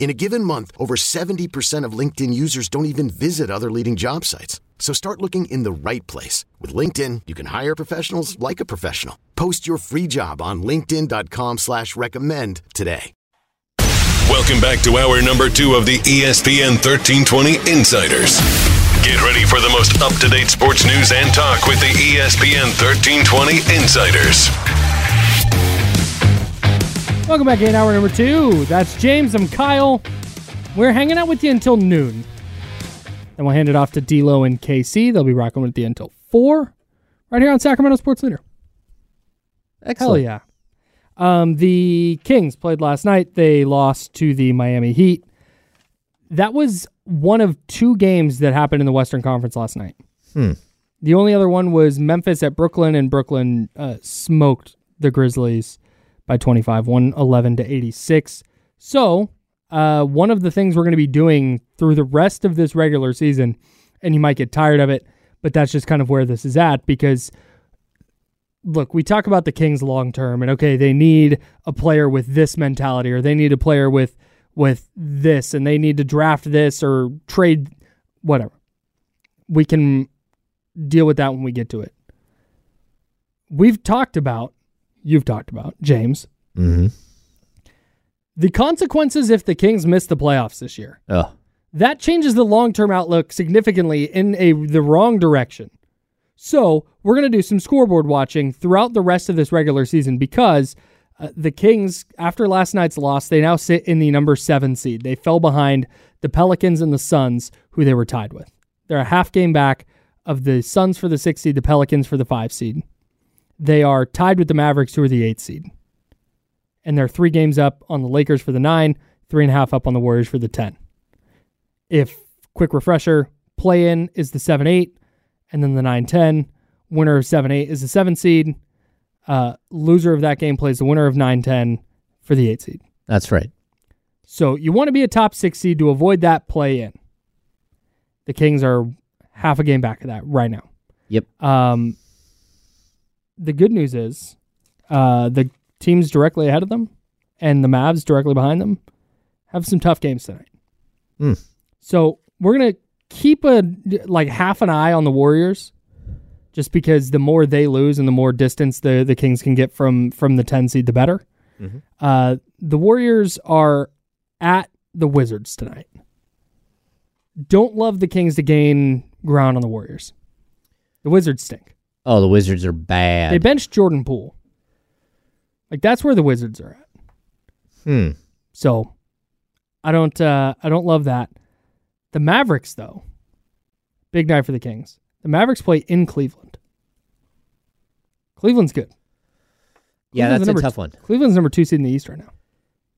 In a given month, over 70% of LinkedIn users don't even visit other leading job sites. So start looking in the right place. With LinkedIn, you can hire professionals like a professional. Post your free job on linkedin.com slash recommend today. Welcome back to hour number two of the ESPN 1320 Insiders. Get ready for the most up to date sports news and talk with the ESPN 1320 Insiders. Welcome back in hour number two. That's James. I'm Kyle. We're hanging out with you until noon. Then we'll hand it off to D'Lo and KC. They'll be rocking with you until four, right here on Sacramento Sports Leader. Hell yeah. Um, the Kings played last night. They lost to the Miami Heat. That was one of two games that happened in the Western Conference last night. Hmm. The only other one was Memphis at Brooklyn, and Brooklyn uh, smoked the Grizzlies by 25, 111 to 86. So, uh, one of the things we're going to be doing through the rest of this regular season, and you might get tired of it, but that's just kind of where this is at because look, we talk about the Kings long term, and okay, they need a player with this mentality, or they need a player with with this, and they need to draft this or trade whatever. We can deal with that when we get to it. We've talked about, you've talked about James, Mm-hmm. the consequences if the Kings miss the playoffs this year. Oh, That changes the long term outlook significantly in a the wrong direction. So we're going to do some scoreboard watching throughout the rest of this regular season because uh, the Kings, after last night's loss, they now sit in the number seven seed. They fell behind the Pelicans and the Suns, who they were tied with. They're a half game back of the Suns for the six seed, the Pelicans for the five seed. They are tied with the Mavericks, who are the eight seed. And they're three games up on the Lakers for the nine, three and a half up on the Warriors for the 10. If, quick refresher, play in is the 7 8, and then the 9 10. Winner of 7 8 is the 7 seed. Uh, loser of that game plays the winner of 9 10 for the 8 seed. that's right. So you want to be a top six seed to avoid that play in. The Kings are half a game back of that right now. Yep. Um, the good news is uh, the teams directly ahead of them and the Mavs directly behind them have some tough games tonight. Hmm. So we're gonna keep a like half an eye on the Warriors, just because the more they lose and the more distance the the Kings can get from from the ten seed, the better. Uh, the Warriors are at the Wizards tonight. Don't love the Kings to gain ground on the Warriors. The Wizards stink. Oh, the Wizards are bad. They benched Jordan Poole. Like that's where the Wizards are at. hmm. So I don't uh I don't love that. The Mavericks though. Big night for the Kings. The Mavericks play in Cleveland. Cleveland's good. Yeah, Cleveland's that's number- a tough one. Cleveland's number two seed in the East right now.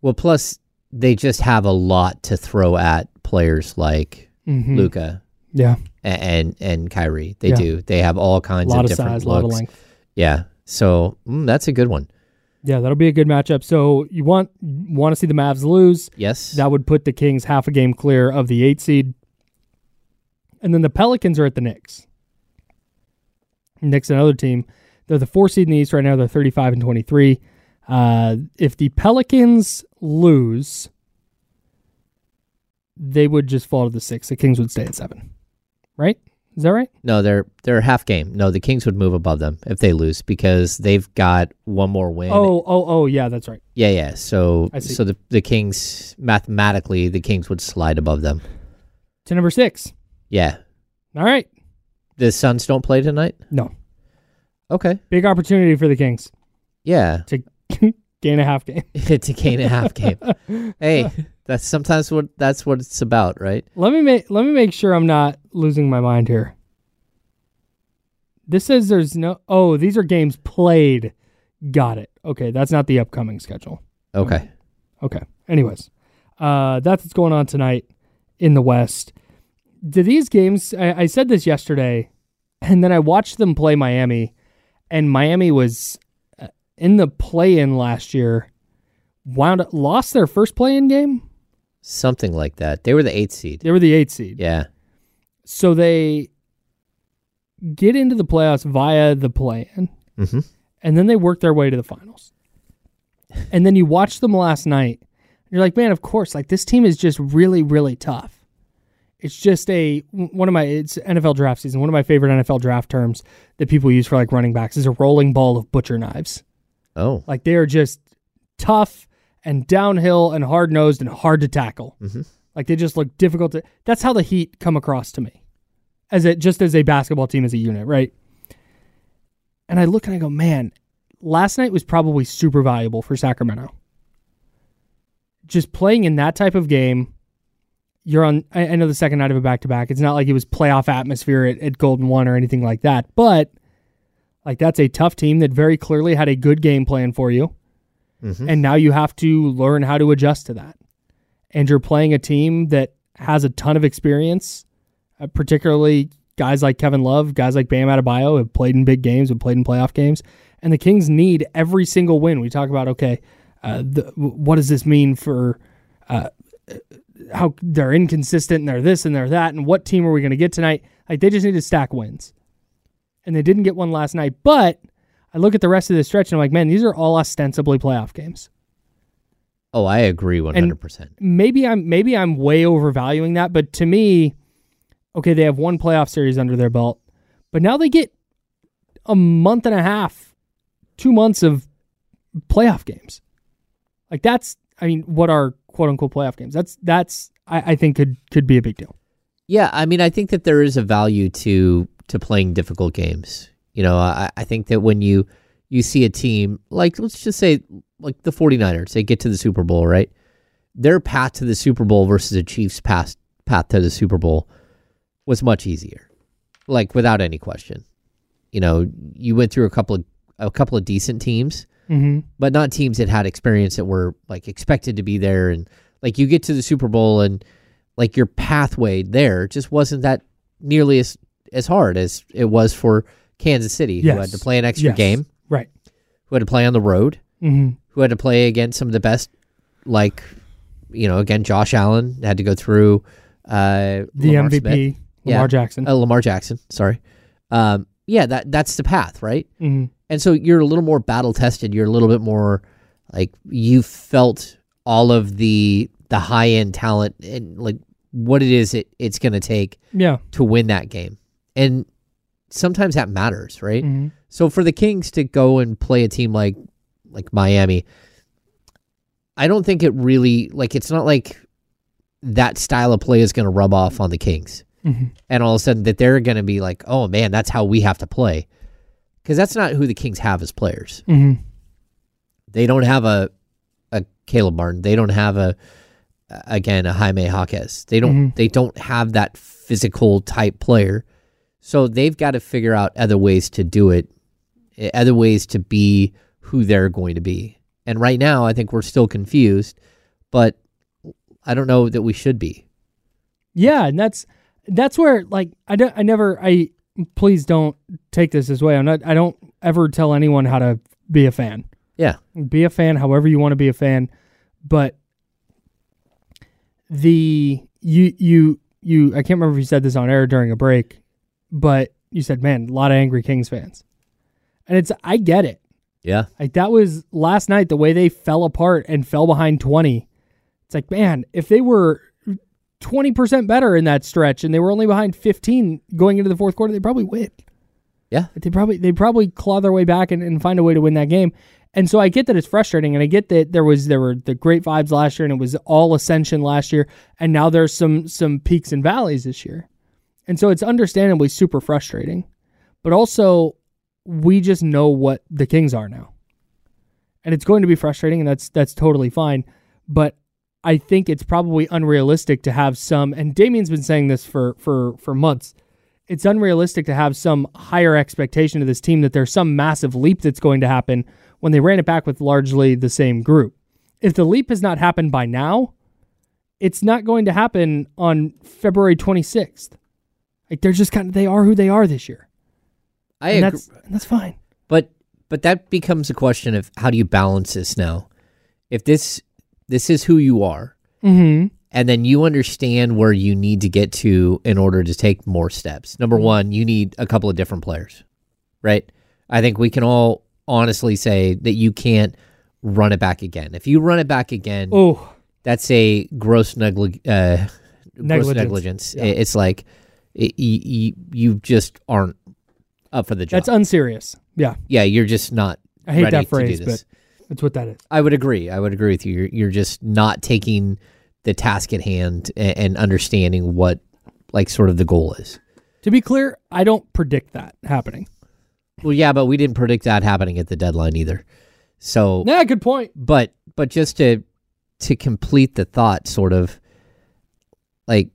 Well, plus they just have a lot to throw at players like Mhm. Luka Yeah. And and Kyrie. They Yeah. do. They have all A kinds lot of of different size, a lot of looks. length. Yeah. So mm, that's a good one. Yeah, that'll be a good matchup. So you want want to see the Mavs lose. Yes. That would put the Kings half a game clear of the eight seed. And then the Pelicans are at the Knicks. Knicks, another team They're the four seed in the East right now. They're 35 and 23. Uh, if the Pelicans lose, they would just fall to the six. The Kings would stay at seven. Right? Is that right? No, they're they're half game. No, the Kings would move above them if they lose because they've got one more win. Oh, oh, oh, yeah, that's right. yeah, yeah. So so the the Kings mathematically the Kings would slide above them. To number six. Yeah. All right. The Suns don't play tonight. No. Okay. Big opportunity for the Kings Yeah. to gain a half game. to gain a half game. hey, that's sometimes what that's what it's about, right? Let me make let me make sure I'm not losing my mind here. This says there's no Oh, these are games played. Got it. Okay, that's not the upcoming schedule. Okay. Okay. Anyways, uh, that's what's going on tonight in the West. Do these games? I, I said this yesterday, and then I watched them play Miami, and Miami was in the play-in last year. Wound up, lost their first play-in game. Something like that. They were the eighth seed. They were the eighth seed. Yeah. So they get into the playoffs via the play-in, Mm-hmm. and then they work their way to the finals. and then you watch them last night. You're like, man, of course, like this team is just really, really tough. It's just a one of my it's NFL draft season. One of my favorite NFL draft terms that people use for like running backs is a rolling ball of butcher knives. Oh. Like they are just tough and downhill and hard nosed and hard to tackle. Mhm. Like they just look difficult to. That's how the Heat come across to me, as it just as a basketball team as a unit, right? And I look and I go, man, last night was probably super valuable for Sacramento. Just playing in that type of game, you're on. I, I know the second night of a back to back. It's not like it was playoff atmosphere at, at Golden One or anything like that, but like that's a tough team that very clearly had a good game plan for you. Mhm. And now you have to learn how to adjust to that. And you're playing a team that has a ton of experience, uh, particularly guys like Kevin Love, guys like Bam Adebayo have played in big games, have played in playoff games. And the Kings need every single win. We talk about, okay, uh, the, what does this mean for uh, how they're inconsistent and they're this and they're that, and what team are we going to get tonight? Like they just need to stack wins. And they didn't get one last night, but I look at the rest of the stretch and I'm like, man, these are all ostensibly playoff games. Oh, I agree one hundred percent. Maybe I'm maybe I'm way overvaluing that, but to me, okay, they have one playoff series under their belt, but now they get a month and a half, two months of playoff games. Like that's, I mean, what are quote unquote playoff games? That's that's I, I think could could be a big deal. Yeah, I mean, I think that there is a value to to playing difficult games. You know, I, I think that when you you see a team like let's just say like the 49ers, they get to the Super Bowl, right? Their path to the Super Bowl versus the Chiefs' path path to the Super Bowl was much easier. Like without any question. You know, you went through a couple of a couple of decent teams, Mm-hmm. but not teams that had experience that were like expected to be there and like you get to the Super Bowl and like your pathway there just wasn't that nearly as as hard as it was for Kansas City who had to play an extra Yes. game, Right. who had to play on the road, Mm-hmm. who had to play against some of the best like you know, again Josh Allen had to go through uh The Lamar MVP, Smith. Lamar Yeah. Jackson. Uh, Lamar Jackson, sorry. Um yeah, that that's the path, right? Mhm. And so you're a little more battle tested. You're a little bit more like you felt all of the the high end talent and like what it is it, it's going to take Yeah. to win that game. And sometimes that matters, right? Mhm. So for the Kings to go and play a team like like Miami, I don't think it really like it's not like that style of play is going to rub off on the Kings. Mhm. And all of a sudden that they're going to be like, "Oh man, that's how we have to play." Cuz that's not who the Kings have as players. Mhm. They don't have a a Caleb Martin. They don't have a again a Jaime Jaquez. They don't Mhm. they don't have that physical type player. So they've got to figure out other ways to do it, eh, other ways to be who they're going to be. And right now, I think we're still confused, but I don't know that we should be. Yeah, and that's that's where like I don't I never I please don't take this this way. I'm not I don't ever tell anyone how to be a fan. Yeah. Be a fan however you want to be a fan, but the you you you I can't remember if you said this on air during a break, but you said, "Man, a lot of angry Kings fans." And it's I get it. Yeah. Like that was last night the way they fell apart and fell behind 20. It's like, man, if they were 20% better in that stretch and they were only behind 15 going into the fourth quarter, they probably win. Yeah. They probably they probably claw their way back and, and find a way to win that game. And so I get that it's frustrating, and I get that there was there were the great vibes last year, and it was all ascension last year, and now there's some some peaks and valleys this year, and so it's understandably super frustrating, but also we just know what the Kings are now, and it's going to be frustrating, and that's that's totally fine, but I think it's probably unrealistic to have some, and Damien's been saying this for for for months. It's unrealistic to have some higher expectation of this team that there's some massive leap that's going to happen when they ran it back with largely the same group. If the leap has not happened by now, it's not going to happen on February 26th. Like they're just kind of they are who they are this year. I and agree. that's and that's fine. But but that becomes a question of how do you balance this now? If this this is who you are, Mhm. and then you understand where you need to get to in order to take more steps. Number Mm-hmm. one, you need a couple of different players, right? I think we can all honestly say that you can't run it back again. If you run it back again, Oh, that's a gross neglig- uh, gross Negligence. negligence. Yeah. It's like it, you, you just aren't up for the job. that's unserious. Yeah. yeah, you're just not. I hate ready that phrase, to do this. but that's what that is. I would agree. I would agree with you. You're, you're just not taking the task at hand and, and understanding what, like, sort of the goal is. To be clear, I don't predict that happening. Well, yeah, but we didn't predict that happening at the deadline either. So, Yeah, good point. but but just to to complete the thought, sort of, like,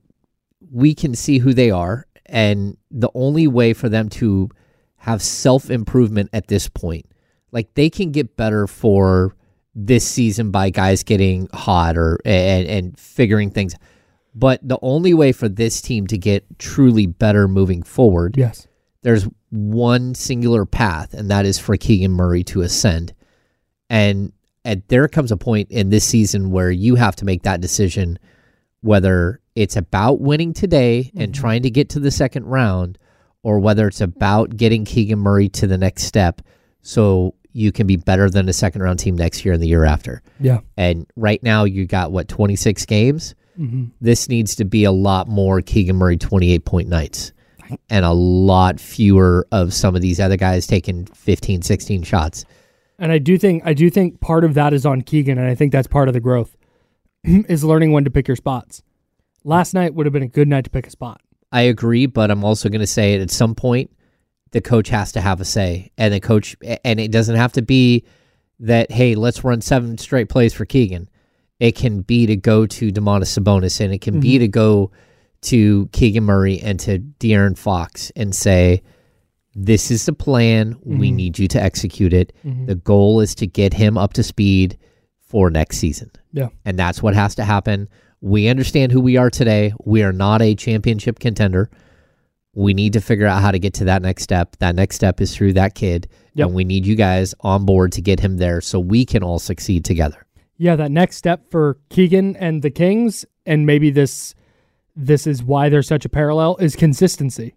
we can see who they are, and the only way for them to have self improvement at this point, like, they can get better for this season by guys getting hot or and, and figuring things. But the only way for this team to get truly better moving forward Yes. there's one singular path, and that is for Keegan Murray to ascend. And and there comes a point in this season where you have to make that decision whether it's about winning today and trying to get to the second round, or whether it's about getting Keegan Murray to the next step so you can be better than a second round team next year and the year after. Yeah. And right now you got what, 26 games? hmm this needs to be a lot more Keegan Murray 28 point nights and a lot fewer of some of these other guys taking 15, 16 shots. And I do think I do think part of that is on Keegan, and I think that's part of the growth is learning when to pick your spots. Last night would have been a good night to pick a spot. I agree, but I'm also going to say at some point the coach has to have a say and the coach and it doesn't have to be that hey, let's run seven straight plays for Keegan. It can be to go to Domantas Sabonis and it can be mm-hmm. to go to Keegan Murray and to De'Aaron Fox and say, This is the plan. We mm-hmm. need you to execute it. Mm-hmm. The goal is to get him up to speed for next season. Yeah. And that's what has to happen. We understand who we are today. We are not a championship contender. We need to figure out how to get to that next step. That next step is through that kid. Yep. And we need you guys on board to get him there so we can all succeed together. Yeah, that next step for Keegan and the Kings, and maybe this this is why there's such a parallel, is consistency.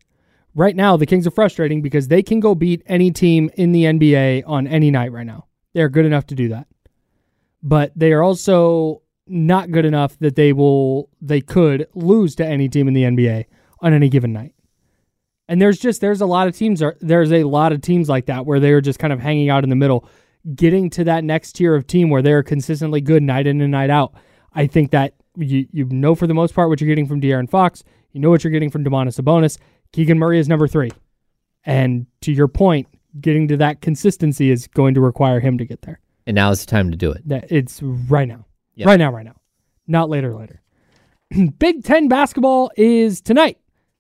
Right now, the Kings are frustrating because they can go beat any team in the NBA on any night right now. They're good enough to do that. But they are also not good enough that they will they could lose to any team in the NBA on any given night. And there's just there's a lot of teams are there's a lot of teams like that where they're just kind of hanging out in the middle, getting to that next tier of team where they're consistently good night in and night out. I think that you you know for the most part what you're getting from De'Aaron Fox, you know what you're getting from Domantas Sabonis. Keegan Murray is number three, and to your point, getting to that consistency is going to require him to get there. And now is the time to do it. That it's right now, Yep. right now, right now, not later, later. Big Ten basketball is tonight.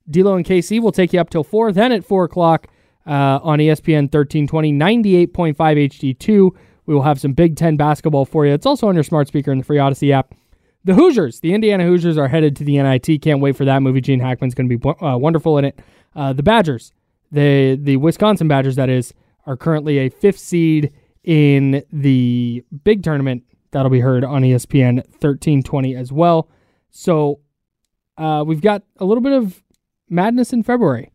D'Lo and KC will take you up till four. Then at four o'clock uh, on ESPN 1320, 98.5 HD2, we will have some Big Ten basketball for you. It's also on your smart speaker in the free Odyssey app. The Hoosiers, the Indiana Hoosiers, are headed to the NIT. Can't wait for that movie. Gene Hackman's going to be uh, wonderful in it. Uh, the Badgers, the the Wisconsin Badgers, that is, are currently a fifth seed in the big tournament. That'll be heard on ESPN 1320 as well. So uh, we've got a little bit of madness in February.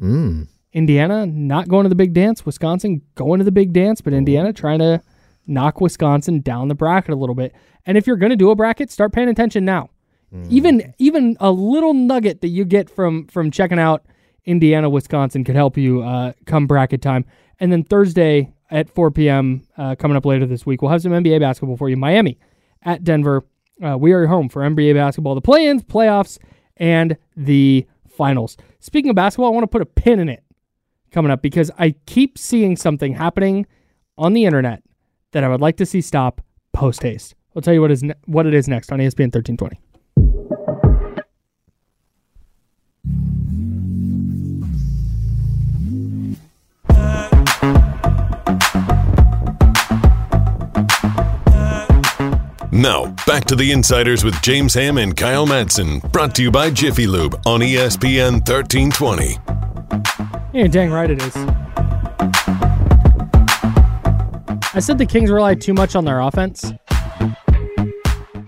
Mm. Indiana not going to the big dance, Wisconsin going to the big dance, but Indiana trying to knock Wisconsin down the bracket a little bit. And if you're going to do a bracket, start paying attention now. Even even a little nugget that you get from from checking out Indiana, Wisconsin could help you uh, come bracket time. And then Thursday at 4 p.m. Uh, coming up later this week, we'll have some NBA basketball for you. Miami at Denver. Uh, we are home for NBA basketball, the play-ins, playoffs, and the finals. Speaking of basketball, I want to put a pin in it coming up because I keep seeing something happening on the internet that I would like to see stop post haste. I'll tell you what is ne- what it is next on ESPN 1320. Now, back to the Insiders with James Ham and Kyle Madsen, brought to you by Jiffy Lube on ESPN 1320. Yeah, dang right it is. I said the Kings rely too much on their offense.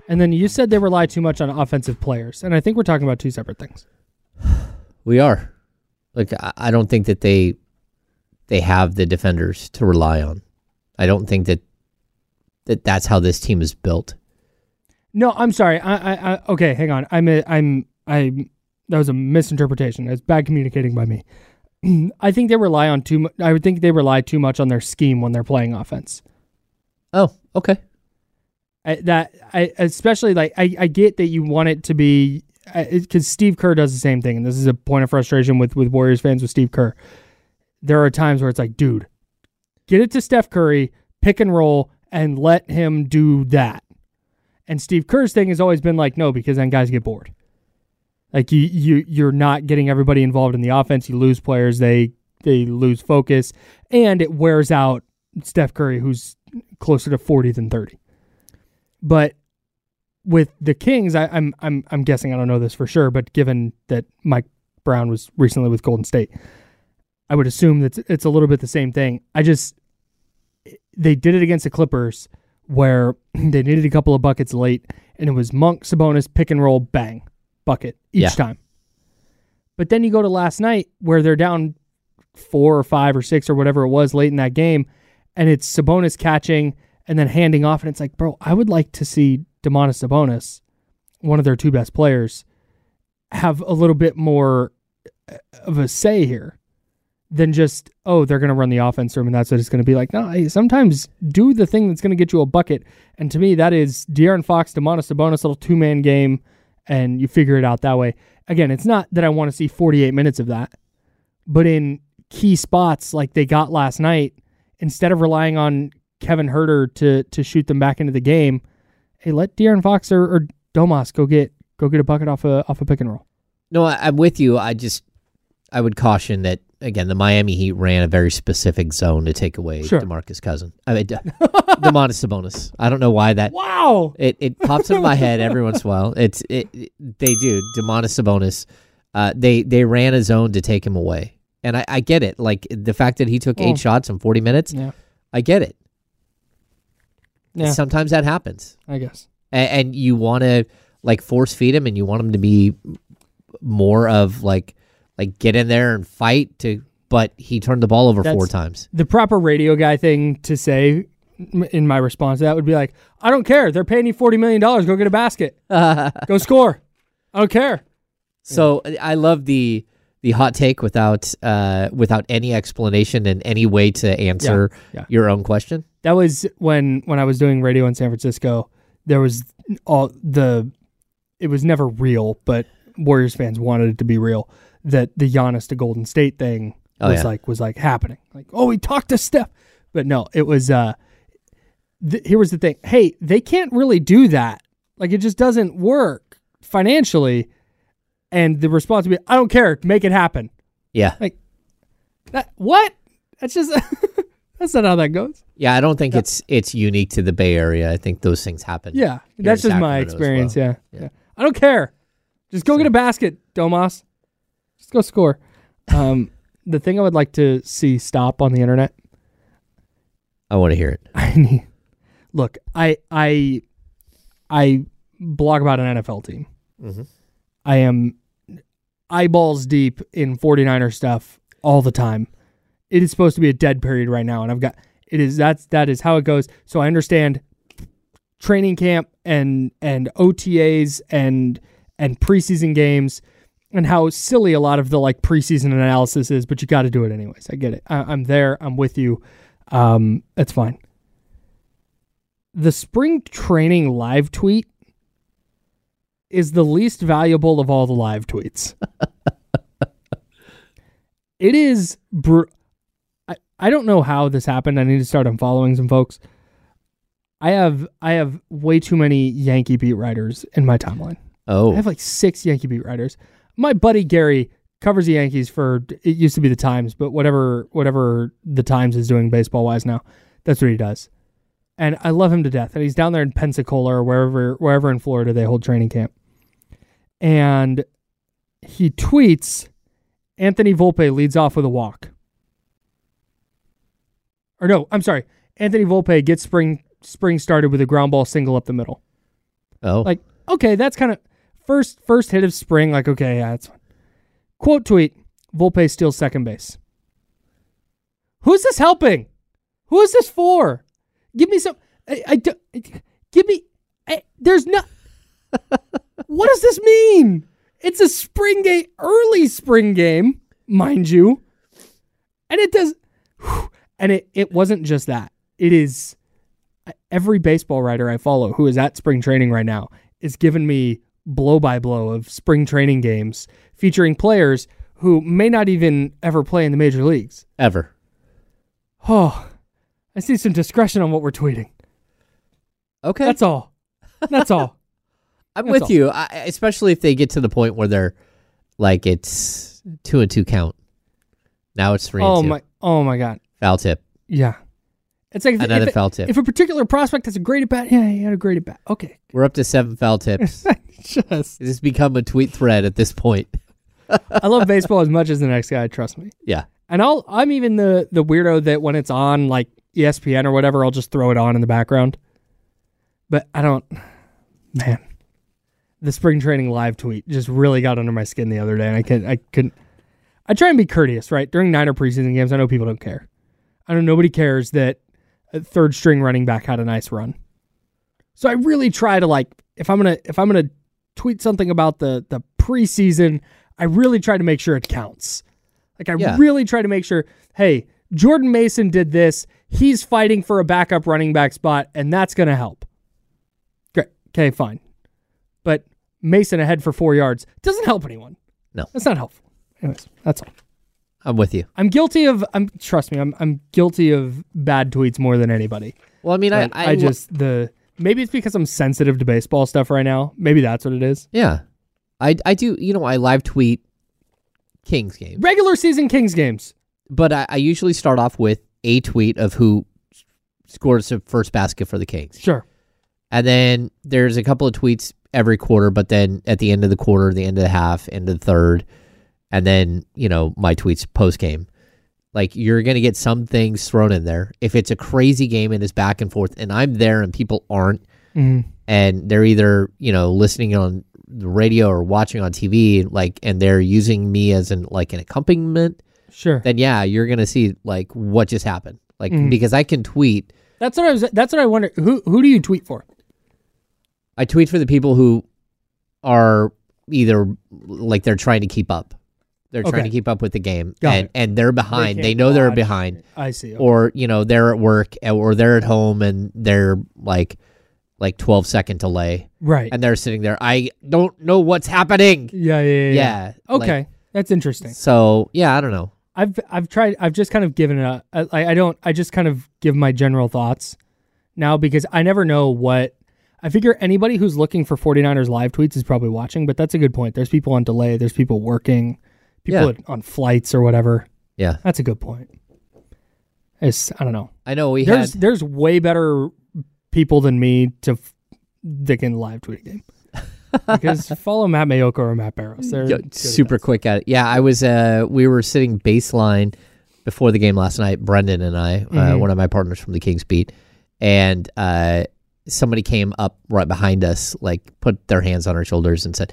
And then you said they rely too much on offensive players. And I think we're talking about two separate things. We are. Like I I don't think that they they have the defenders to rely on. I don't think that that that's how this team is built. No, I'm sorry. I, I, I okay, hang on. I'm, a, I'm, I. That was a misinterpretation. It's bad communicating by me. I think they rely on too. Mu- I would think they rely too much on their scheme when they're playing offense. Oh, okay. I, that I especially like I, I get that you want it to be because Steve Kerr does the same thing, and this is a point of frustration with with Warriors fans with Steve Kerr. There are times where it's like, dude, get it to Steph Curry, pick and roll, and let him do that. And Steve Kerr's thing has always been like, no, because then guys get bored. Like you you you're not getting everybody involved in the offense. You lose players, they they lose focus, and it wears out Steph Curry, who's closer to forty than thirty. But with the Kings, I, I'm I'm I'm guessing I don't know this for sure, but given that Mike Brown was recently with Golden State, I would assume that it's a little bit the same thing. I just they did it against the Clippers where they needed a couple of buckets late, and it was Monk Sabonis pick and roll bang bucket each Yeah. time. But then you go to last night where they're down four or five or six or whatever it was late in that game, and it's Sabonis catching and then handing off, and it's like, bro, I would like to see Domantas Sabonis, one of their two best players, have a little bit more uh, of a say here than just oh they're going to run the offense 'em and that's what it's going to be like. No, sometimes do the thing that's going to get you a bucket, and to me that is De'Aaron Fox, Domantas Sabonis, little two man game, and you figure it out that way. Again, it's not that I want to see 48 minutes of that, but in key spots like they got last night, instead of relying on Kevin Huerter to to shoot them back into the game, hey, let De'Aaron Fox or, or Domas go get go get a bucket off a off a pick and roll. No, I, I'm with you. I just I would caution that again. The Miami Heat ran a very specific zone to take away Sure. Demarcus Cousin. I mean, De- Domantas Sabonis. I don't know why that Wow. it, it pops into my head every once in a while. It's it, it- they do Domantas Sabonis. Uh, they they ran a zone to take him away, and I, I get it. Like the fact that he took eight shots in 40 minutes, Yeah. I get it. Yeah. Sometimes that happens, I guess. and, and you want to like force feed him, and you want him to be more of like like get in there and fight to. But he turned the ball over four times. the proper radio guy thing to say in my response to that would be like, I don't care. They're paying you $40 million. Go get a basket. Go score. I don't care. So I love the the hot take without uh without any explanation and any way to answer yeah. your own question. That was when when I was doing radio in San Francisco. There was all the. It was never real, but Warriors fans wanted it to be real. That the Giannis to Golden State thing Oh, was yeah. like was like happening. Like, oh, he talked to Steph, but no, it was. uh th- Here was the thing. Hey, they can't really do that. Like, it just doesn't work financially. And the response would be, I don't care. Make it happen. Yeah. Like, that, what? That's just. that's not how that goes. Yeah, I don't think it's it's unique to the Bay Area. I think those things happen. Yeah, that's just my Sacramento as experience. well. Yeah. Yeah. yeah, I don't care. Just go get a basket, Domas. Just go score. Um, the thing I would like to see stop on the internet. I want to hear it. I need. Look, I I I blog about an NFL team. Mm-hmm. I am eyeballs deep in 49er stuff all the time. It is supposed to be a dead period right now, and I've got it is that's that is how it goes. So I understand training camp and and OTAs and and preseason games and how silly a lot of the like preseason analysis is, but you got to do it anyways. I get it. I, I'm there. I'm with you. Um, that's fine. The spring training live tweet is the least valuable of all the live tweets. it is. Br- I I don't know how this happened. I need to start unfollowing some folks. I have I have way too many Yankee beat writers in my timeline. Oh, I have like six Yankee beat writers. My buddy Gary covers the Yankees for it used to be the Times, but whatever whatever the Times is doing baseball wise now, that's what he does. And I love him to death. And he's down there in Pensacola or wherever wherever in Florida they hold training camp. And he tweets Anthony Volpe leads off with a walk. Or no, I'm sorry. Anthony Volpe gets spring spring started with a ground ball single up the middle. oh, Like, okay, that's kind of first first hit of spring. Like, okay, yeah, that's fine. Quote tweet: Volpe steals second base. Who's this helping? Who is this for? Give me some. I, I do- give me. I, there's no. what does this mean? It's a spring game, early spring game, mind you, and it does. And it it wasn't just that. It is every baseball writer I follow who is at spring training right now is giving me blow by blow of spring training games featuring players who may not even ever play in the major leagues. ever. Oh, I see some discretion on what we're tweeting. Okay, That's all. That's all. I'm that's with all. you. I, especially if they get to the point where they're like it's two and two count. Now it's three oh and two. my oh my god. Foul tip. Yeah. It's like if, Another if, foul tip. if a particular prospect has a great at bat, yeah, he had a great at bat. Okay. We're up to seven foul tips. Just has become a tweet thread at this point. I love baseball as much as the next guy, trust me. Yeah. And I'll I'm even the the weirdo that when it's on like ESPN or whatever, I'll just throw it on in the background. But I don't man. The spring training live tweet just really got under my skin the other day and I can I couldn't I try and be courteous, right? During Niner preseason games, I know people don't care. I know nobody cares that third string running back had a nice run. So I really try to like if I'm gonna if I'm gonna tweet something about the the preseason, I really try to make sure it counts. Like I Yeah. really try to make sure, hey, Jordan Mason did this. He's fighting for a backup running back spot, and that's gonna help. Great. Okay, fine. But Mason ahead for four yards doesn't help anyone. No. That's not helpful. Anyways, that's all. I'm with you. I'm guilty of I'm trust me, I'm I'm guilty of bad tweets more than anybody. Well, I mean, I, I, I, just the maybe it's because I'm sensitive to baseball stuff right now. Maybe that's what it is. yeah, I I do. You know, I live tweet Kings games, Regular season Kings games. but I, I usually start off with a tweet of who scores the first basket for the Kings, Sure. and then there's a couple of tweets every quarter. But then at the end of the quarter, the end of the half, end of the third, and then you know my tweets post game. Like you're gonna get some things thrown in there. If it's a crazy game and it's back and forth, and I'm there and people aren't, Mhm. and they're either you know listening on the radio or watching on TV, like, and they're using me as an like an accompaniment, Sure. then yeah, you're gonna see like what just happened, like Mhm. because I can tweet. That's what I was that's what I wonder. Who who do you tweet for? I tweet for the people who are either like they're trying to keep up, they're trying to keep up with the game, Got and it. and they're behind. They, can't know they're behind, I see. Okay. or you know they're at work eh, or they're at home and they're like like 12 second delay, right. and they're sitting there. I don't know what's happening. yeah, yeah, yeah. yeah. Yeah. like- Okay. that's interesting. So yeah, I don't know. I've I've tried I've just kind of given it I, I don't I just kind of give my general thoughts now because I never know what I figure anybody who's looking for 49ers live tweets is probably watching, but that's a good point. There's people on delay, there's people working, people Yeah. on flights or whatever. Yeah, That's a good point. It's I don't know. I know we There's had. there's way better people than me to f- that can live tweet a game. because follow Matt Maiocco or Matt Barrows. They're Yo, super quick at it. Yeah, I was. Uh, we were sitting baseline before the game last night. Brendan and I, uh, Mhm. one of my partners from the Kings beat, and uh, somebody came up right behind us, like put their hands on our shoulders and said,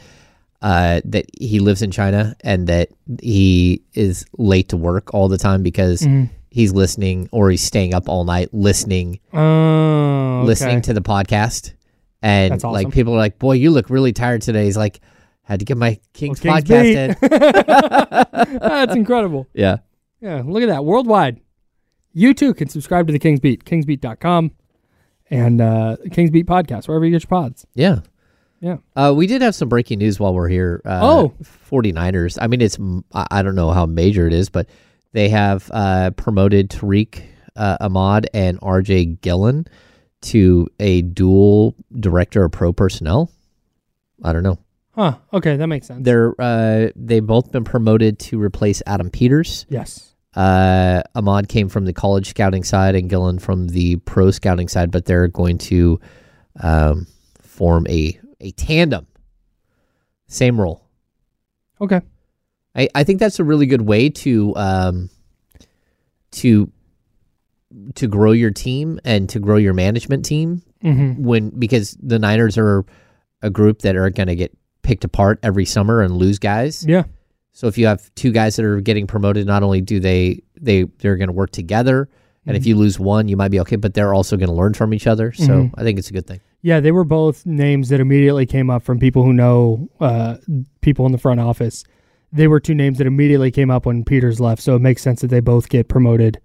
uh, that he lives in China and that he is late to work all the time because Mm-hmm. he's listening or he's staying up all night listening Oh, okay. listening to the podcast. And awesome. like people are like, "Boy, you look really tired today." He's like, "Had to get my Kings, Kings podcast beat." in." That's incredible. yeah, Yeah, look at that. Worldwide. You too can subscribe to the Kings Beat, kingsbeat.com and uh, Kings Beat podcast, wherever you get your pods. yeah. Yeah. Uh, we did have some breaking news while we're here. Uh, Oh. 49ers. I mean, it's I don't know how major it is, but they have uh, promoted Tariq uh, Ahmad and RJ Gillen to a dual director of pro personnel. I don't know. Huh. Okay, that makes sense. They're uh, they've both been promoted to replace Adam Peters. yes. Uh, Ahmad came from the college scouting side and Gillen from the pro scouting side, but they're going to um, form a a tandem, same role. Okay. I, I think that's a really good way to um, to to grow your team and to grow your management team Mm-hmm. when because the Niners are a group that are going to get picked apart every summer and lose guys. Yeah. So if you have two guys that are getting promoted, not only do they they they're going to work together, and if you lose one, you might be okay, but they're also going to learn from each other. So Mhm. I think it's a good thing. Yeah, they were both names that immediately came up from people who know uh, people in the front office. They were two names that immediately came up when Peters left, so it makes sense that they both get promoted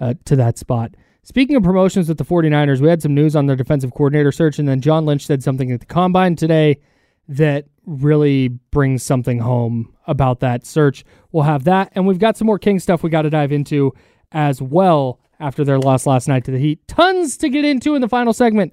uh, to that spot. Speaking of promotions with the 49ers, we had some news on their defensive coordinator search, and then John Lynch said something at the combine today that really brings something home about that search. We'll have that, and we've got some more King stuff we got to dive into as well after their loss last night to the Heat. Tons to get into in the final segment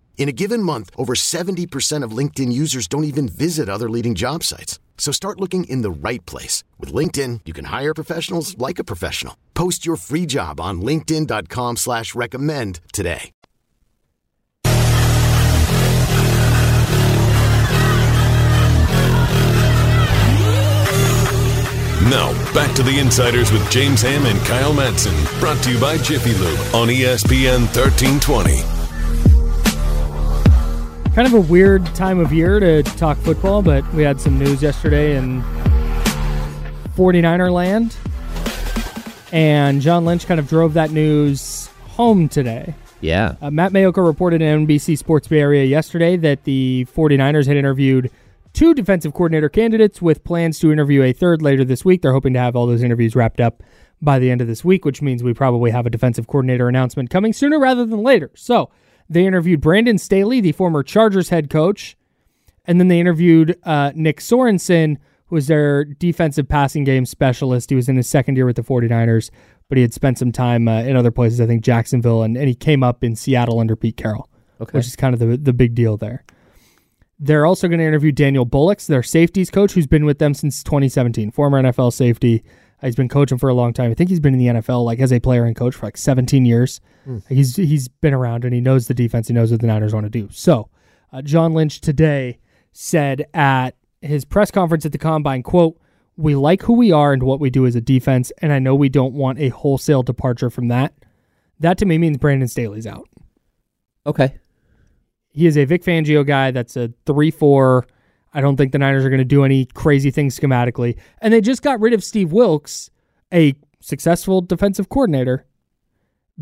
In a given month, over 70% of LinkedIn users don't even visit other leading job sites. So start looking in the right place. With LinkedIn, you can hire professionals like a professional. Post your free job on linkedin.com slash recommend today. Now, back to the Insiders with James Ham and Kyle Madsen. Brought to you by Jiffy Lube on ESPN 1320. Kind of a weird time of year to talk football, but we had some news yesterday in 49er land. And John Lynch kind of drove that news home today. Yeah. Uh, Matt Maiocco reported in NBC Sports Bay Area yesterday that the 49ers had interviewed two defensive coordinator candidates with plans to interview a third later this week. They're hoping to have all those interviews wrapped up by the end of this week, which means we probably have a defensive coordinator announcement coming sooner rather than later. So they interviewed Brandon Staley, the former Chargers head coach, and then they interviewed uh, Nick Sorensen, who was their defensive passing game specialist. He was in his second year with the 49ers, but he had spent some time uh, in other places, I think Jacksonville, and, and he came up in Seattle under Pete Carroll, Okay. which is kind of the, the big deal there. They're also going to interview Daniel Bullocks, their safeties coach, who's been with them since 2017, former NFL safety. He's been coaching for a long time. I think he's been in the NFL like as a player and coach for like 17 years. He's he's been around and he knows the defense. He knows what the Niners want to do. So, uh, John Lynch today said at his press conference at the combine, "quote We like who we are and what we do as a defense, and I know we don't want a wholesale departure from that. That to me means Brandon Staley's out. Okay. He is a Vic Fangio guy that's a 3 4. I don't think the Niners are going to do any crazy things schematically. And they just got rid of Steve Wilks, a successful defensive coordinator,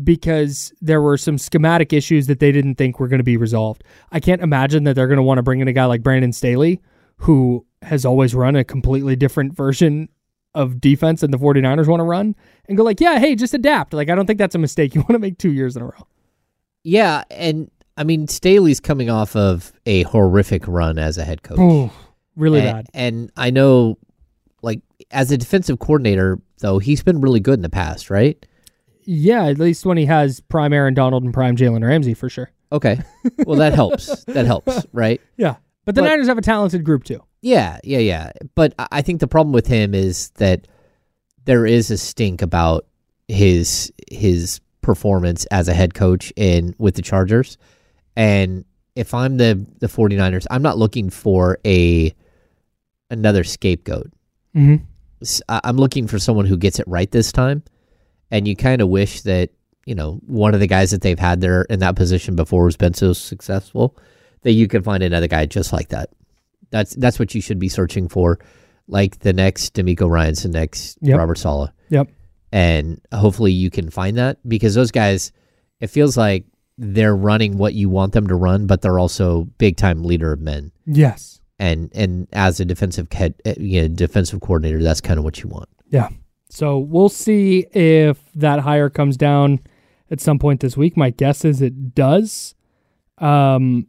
because there were some schematic issues that they didn't think were going to be resolved. I can't imagine that they're going to want to bring in a guy like Brandon Staley, who has always run a completely different version of defense than the 49ers want to run, and go like, yeah, hey, just adapt. Like, I don't think that's a mistake you want to make two years in a row. Yeah, and I mean Staley's coming off of a horrific run as a head coach. Ooh, really and, bad. And I know, like as a defensive coordinator, though he's been really good in the past, right? Yeah, at least when he has prime Aaron Donald and prime Jalen Ramsey for sure. Okay, well that helps. That helps, right? Yeah. But the But- Niners have a talented group too. Yeah, yeah, yeah. But I I think the problem with him is that there is a stink about his his performance as a head coach in with the Chargers. And if I'm the the 49ers, I'm not looking for a another scapegoat. Mm-hmm. I'm looking for someone who gets it right this time. And you kind of wish that, you know, one of the guys that they've had there in that position before has been so successful that you can find another guy just like that. That's that's what you should be searching for, like the next DeMeco Ryans, the next Yep. Robert Saleh, Yep. and hopefully you can find that because those guys, it feels like they're running what you want them to run, but they're also big time leader of men, Yes. and and as a defensive head, uh, you know, defensive coordinator, that's kind of what you want. Yeah. So we'll see if that hire comes down at some point this week. My guess is it does. Um,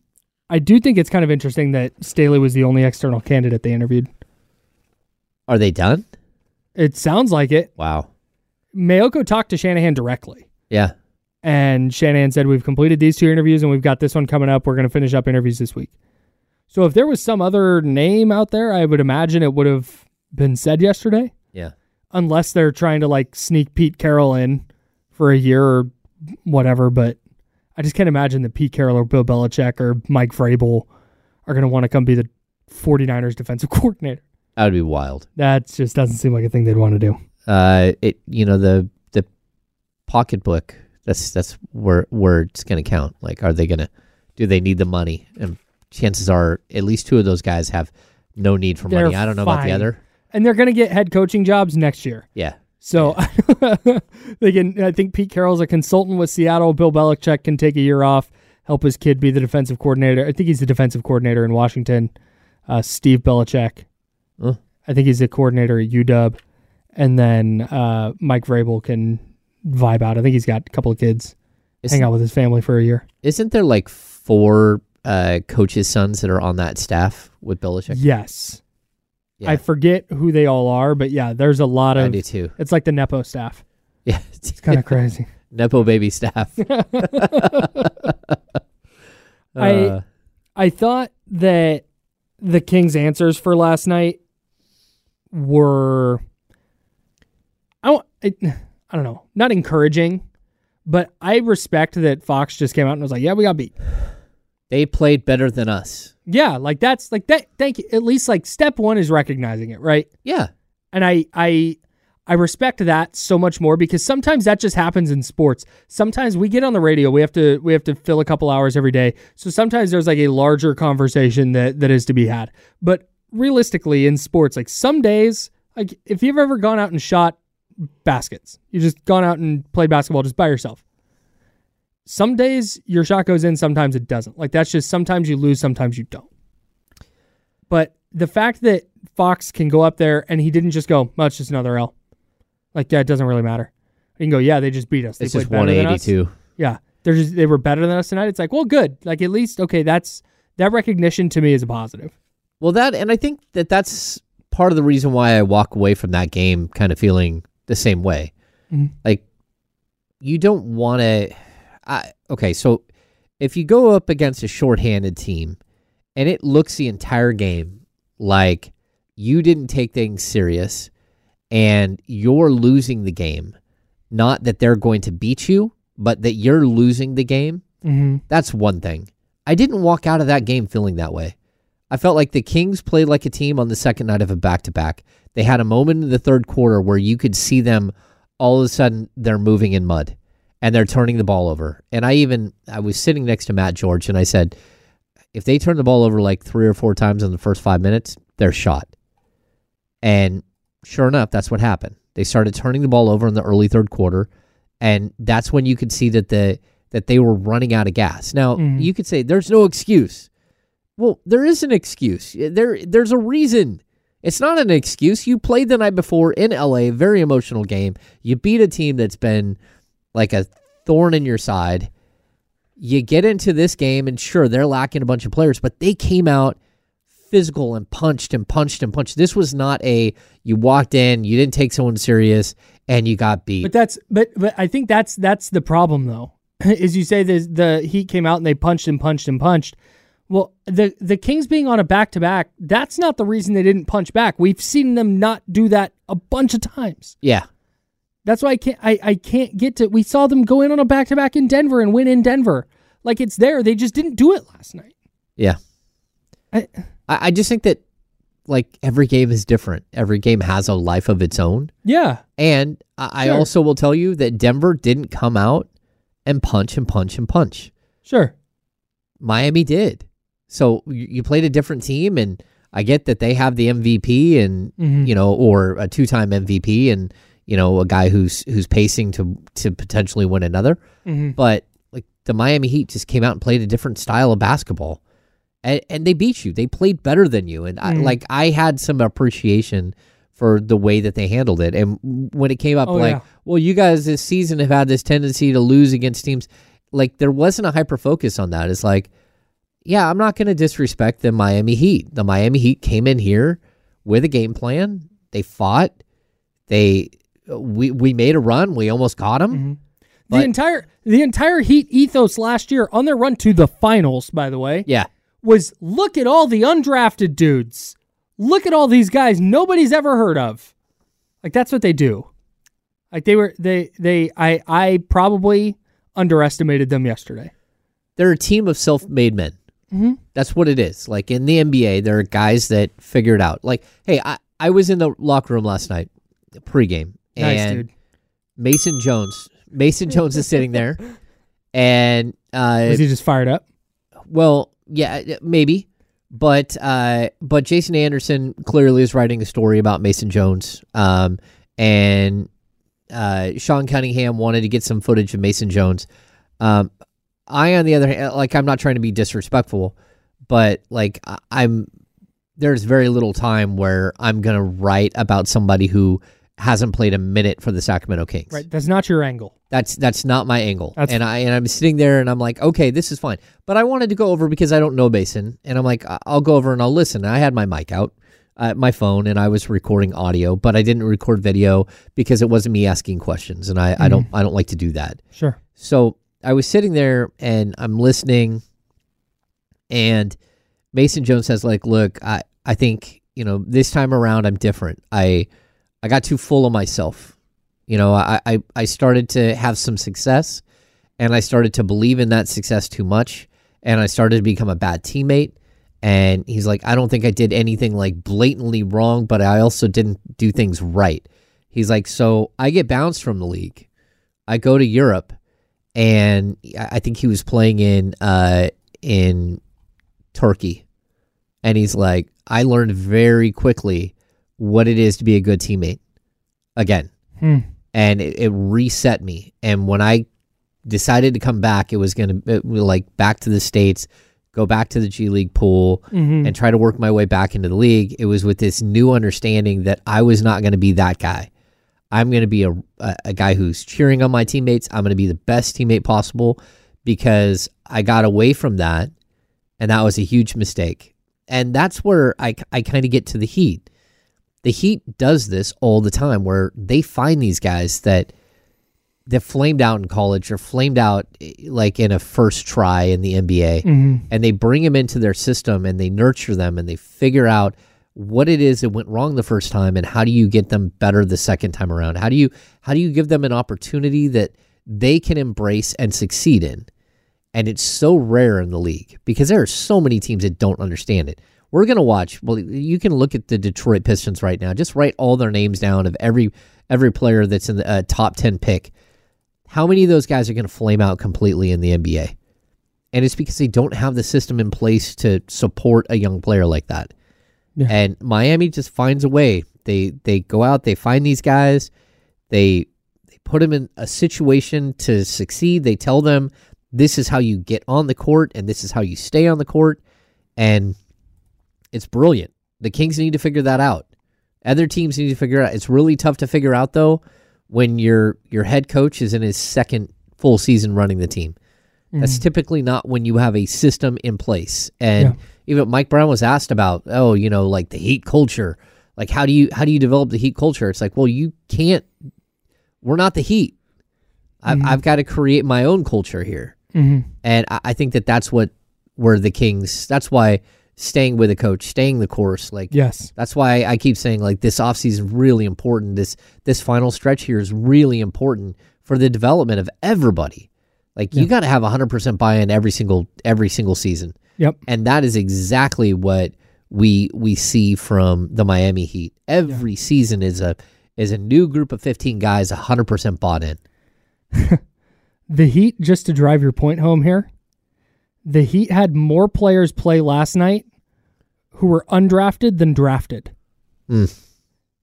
I do think it's kind of interesting that Staley was the only external candidate they interviewed. Are they done? It sounds like it. Wow. Maiocco talked to Shanahan directly, Yeah. And Shanahan said, We've completed these two interviews and we've got this one coming up. We're going to finish up interviews this week. So if there was some other name out there, I would imagine it would have been said yesterday. Yeah. unless they're trying to like sneak Pete Carroll in for a year or whatever. But I just can't imagine that Pete Carroll or Bill Belichick or Mike Vrabel are going to want to come be the 49ers defensive coordinator. That would be wild. That just doesn't seem like a thing they'd want to do. Uh, it you know the the pocketbook. That's that's where where it's going to count. Like, are they going to? Do they need the money? And chances are, at least two of those guys have no need for money. They're I don't know about the fine. other. And they're going to get head coaching jobs next year. Yeah, So they can. I think Pete Carroll's a consultant with Seattle. Bill Belichick can take a year off, help his kid be the defensive coordinator. I think he's the defensive coordinator in Washington. Uh, Steve Belichick. Huh. I think he's a coordinator at UW, and then uh, Mike Vrabel can vibe out. I think he's got a couple of kids, Isn't, hang out with his family for a year. isn't there like four uh, coaches' sons that are on that staff with Belichick? Yes, Yeah, I forget who they all are, but yeah, there's a lot of. I do too. It's like the nepo staff. Yeah, It's kind of crazy. nepo baby staff. I- Uh, I thought that the Kings' answers for last night were I don't I, I don't know, not encouraging, but I respect that Fox just came out and was like, "Yeah, we got beat." they played better than us. Yeah, like that's like that thank you. At least like step 1 is recognizing it, right? Yeah, And I I I respect that so much more because sometimes that just happens in sports. Sometimes we get on the radio, we have to we have to fill a couple hours every day. So sometimes there's like a larger conversation that that is to be had. But realistically in sports, like some days, like if you've ever gone out and shot baskets, you just gone out and played basketball just by yourself. Some days your shot goes in, sometimes it doesn't. Like that's just sometimes you lose, sometimes you don't. But the fact that Fox can go up there and he didn't just go, well, it's just another L. Like, yeah, it doesn't really matter. He can go, yeah, they just beat us. They it's played just better us. 182. Yeah, they're just they were better than us tonight. It's like, well, good. Like at least okay, that's that recognition to me is a positive. Well, that and I think that that's part of the reason why I walk away from that game kind of feeling the same way. Mhm. Like you don't want to. I okay, so if you go up against a shorthanded team and it looks the entire game like you didn't take things serious and you're losing the game, not that they're going to beat you, but that you're losing the game, Mm-hmm. that's one thing. I didn't walk out of that game feeling that way. I felt like the Kings played like a team on the second night of a back to back. They had a moment in the third quarter where you could see them all of a sudden they're moving in mud. and they're turning the ball over. And I even I was sitting next to Matt George and I said, if they turn the ball over like three or four times in the first five minutes, they're shot. And sure enough, that's what happened. They started turning the ball over in the early third quarter, and that's when you could see that the that they were running out of gas. Now Mhm. you could say there's no excuse. Well, there is an excuse. There there's a reason. It's not an excuse. You played the night before in LA, very emotional game. You beat a team that's been like a thorn in your side. You get into this game, and sure, they're lacking a bunch of players, but they came out physical and punched and punched and punched. This was not a you walked in, you didn't take someone serious, and you got beat. But that's but but I think that's that's the problem though. Is you say the the Heat came out and they punched and punched and punched. Well, the the Kings being on a back to back, that's not the reason they didn't punch back. We've seen them not do that a bunch of times. yeah, That's why I can't I, I can't get to we saw them go in on a back to back in Denver and win in Denver. Like it's there. They just didn't do it last night. yeah. I, I, just think that like every game is different. Every game has a life of its own. yeah. And I, I also will tell you that Denver didn't come out and punch and punch and punch. Sure. Miami did. So you, played a different team, and I get that they have the MVP and Mhm. you know, or a two-time MVP, and you know, a guy who's who's pacing to to potentially win another. Mhm. But like the Miami Heat just came out and played a different style of basketball, and, and they beat you. They played better than you, and I, Mhm. like I had some appreciation for the way that they handled it. And when it came up, Oh, like, yeah. well, you guys this season have had this tendency to lose against teams. Like there wasn't a hyper focus on that. It's like, yeah, I'm not going to disrespect the Miami Heat. The Miami Heat came in here with a game plan. They fought. They we we made a run. We almost caught them. Mm-hmm. The But- entire the entire Heat ethos last year on their run to the finals, by the way, Yeah. was look at all the undrafted dudes. Look at all these guys nobody's ever heard of. Like that's what they do. Like they were they they I I probably underestimated them yesterday. they're a team of self-made men. Mhm. That's what it is. Like in the NBA, there are guys that figure it out. Like, hey, I, I was in the locker room last night, pregame, Nice and dude. Mason Jones. Mason Jones is sitting there, and uh, Was he just fired up? well, yeah, maybe, but uh, but Jason Anderson clearly is writing a story about Mason Jones, um, and uh, Sean Cunningham wanted to get some footage of Mason Jones. Um, I, on the other hand, like I'm not trying to be disrespectful, but like I- I'm, there's very little time where I'm gonna write about somebody who hasn't played a minute for the Sacramento Kings. Right. That's not your angle. That's that's not my angle. That's- and I and I'm sitting there and I'm like, okay, this is fine. But I wanted to go over because I don't know Mason, and I'm like, I'll go over and I'll listen. And I had my mic out, uh, my phone, and I was recording audio, but I didn't record video because it wasn't me asking questions, and I, I don't I don't like to do that. Sure. So I was sitting there and I'm listening, and Mason Jones says, like, look, I, I think, you know, this time around I'm different. I I got too full of myself. You know, I, I, I started to have some success and I started to believe in that success too much and I started to become a bad teammate. And he's like, I don't think I did anything like blatantly wrong, but I also didn't do things right. He's like, so I get bounced from the league. I go to Europe and I think he was playing in uh in Turkey. And he's like, I learned very quickly what it is to be a good teammate. Again. Hmm. And it, it reset me. And when I decided to come back, it was going to like back to the States, go back to the G League pool Mhm. and try to work my way back into the league. It was with this new understanding that I was not going to be that guy. I'm going to be a, a, a guy who's cheering on my teammates. I'm going to be the best teammate possible because I got away from that. And that was a huge mistake. And that's where I, I kind of get to the Heat. The Heat does this all the time where they find these guys that that flamed out in college or flamed out eh, like in a first try in the NBA Mhm. and they bring them into their system and they nurture them and they figure out what it is that went wrong the first time and how do you get them better the second time around? How do you how do you give them an opportunity that they can embrace and succeed in? And it's so rare in the league because there are so many teams that don't understand it. We're going to watch well you can look at the detroit pistons right now. Just write all their names down of every every player that's in the uh, top 10 pick. How many of those guys are going to flame out completely in the NBA? And it's because they don't have the system in place to support a young player like that. Yeah. And Miami just finds a way. They they go out, they find these guys, they they put them in a situation to succeed. They tell them this is how you get on the court and this is how you stay on the court and it's brilliant. The Kings need to figure that out. Other teams need to figure out. It's really tough to figure out though when your your head coach is in his second full season running the team. That's typically not when you have a system in place. And Yeah. even Mike Brown was asked about, oh, you know, like the Heat culture. Like how do you how do you develop the Heat culture? It's like, well, you can't. We're not the Heat. I've I've got to create my own culture here. Mm-hmm. And I, I think that that's what where the Kings. That's why staying with a coach, staying the course, like Yes. that's why I keep saying like this offseason is really important. This this final stretch here is really important for the development of everybody. Like you got to have 100% buy-in every single every single season. Yep. And that is exactly what we we see from the Miami Heat. Every season is a is a new group of 15 guys 100% bought in. The Heat, just to drive your point home here, the Heat had more players play last night who were undrafted than drafted. Mm.